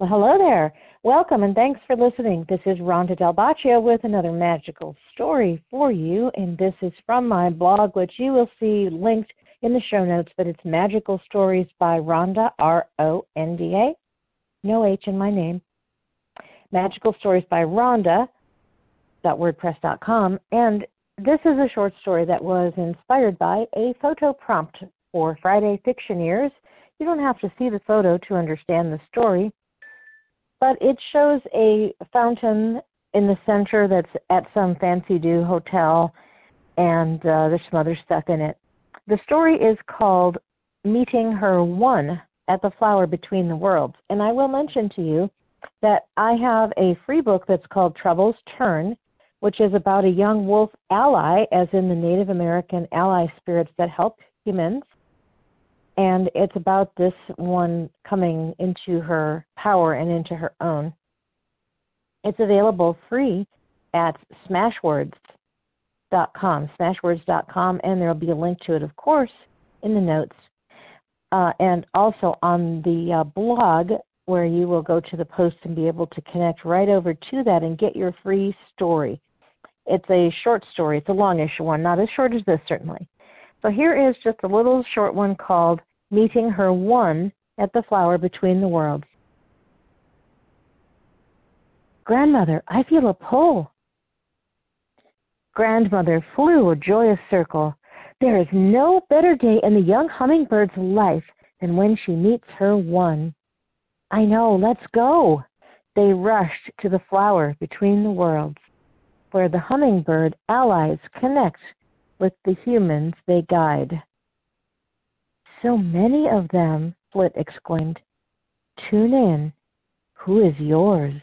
Well, hello there. Welcome and thanks for listening. This is Ronda Del Boccio with another magical story for you, and this is from my blog, which you will see linked in the show notes, but it's Magical Stories by Ronda, R O N D A. No H in my name. Magical Stories by Ronda, wordpress.com, and this is a short story that was inspired by a photo prompt for Friday Fictioneers. You don't have to see the photo to understand the story, but it shows a fountain in the center that's at some fancy do hotel, and uh, there's some other stuff in it. The story is called Meeting Her One at the Flower Between the Worlds, and I will mention to you that I have a free book that's called Trouble's Turn which is about a young wolf ally, as in the Native American ally spirits that help humans. And it's about this one coming into her power and into her own. It's available free at smashwords.com, smashwords.com, and there will be a link to it, of course, in the notes. Uh, and also on the uh, blog, where you will go to the post and be able to connect right over to that and get your free story. It's a short story. It's a longish one, not as short as this, certainly. So here is just a little short one called Meeting Her One at the Flower Between the Worlds. Grandmother, I feel a pull. Grandmother flew a joyous circle. There is no better day in the young hummingbird's life than when she meets her one. I know, let's go. They rushed to the flower between the worlds where the hummingbird allies connect with the humans they guide. So many of them, Flit exclaimed. Tune in. Who is yours?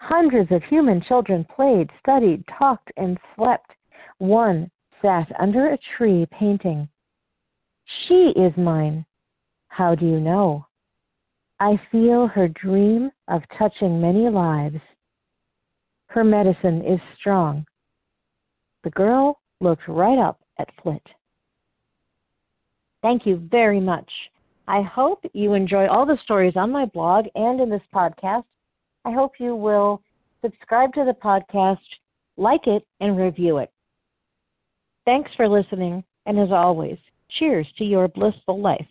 Hundreds of human children played, studied, talked, and slept. One sat under a tree painting. She is mine. How do you know? I feel her dream of touching many lives her medicine is strong. The girl looked right up at Flit. Thank you very much. I hope you enjoy all the stories on my blog and in this podcast. I hope you will subscribe to the podcast, like it, and review it. Thanks for listening, and as always, cheers to your blissful life.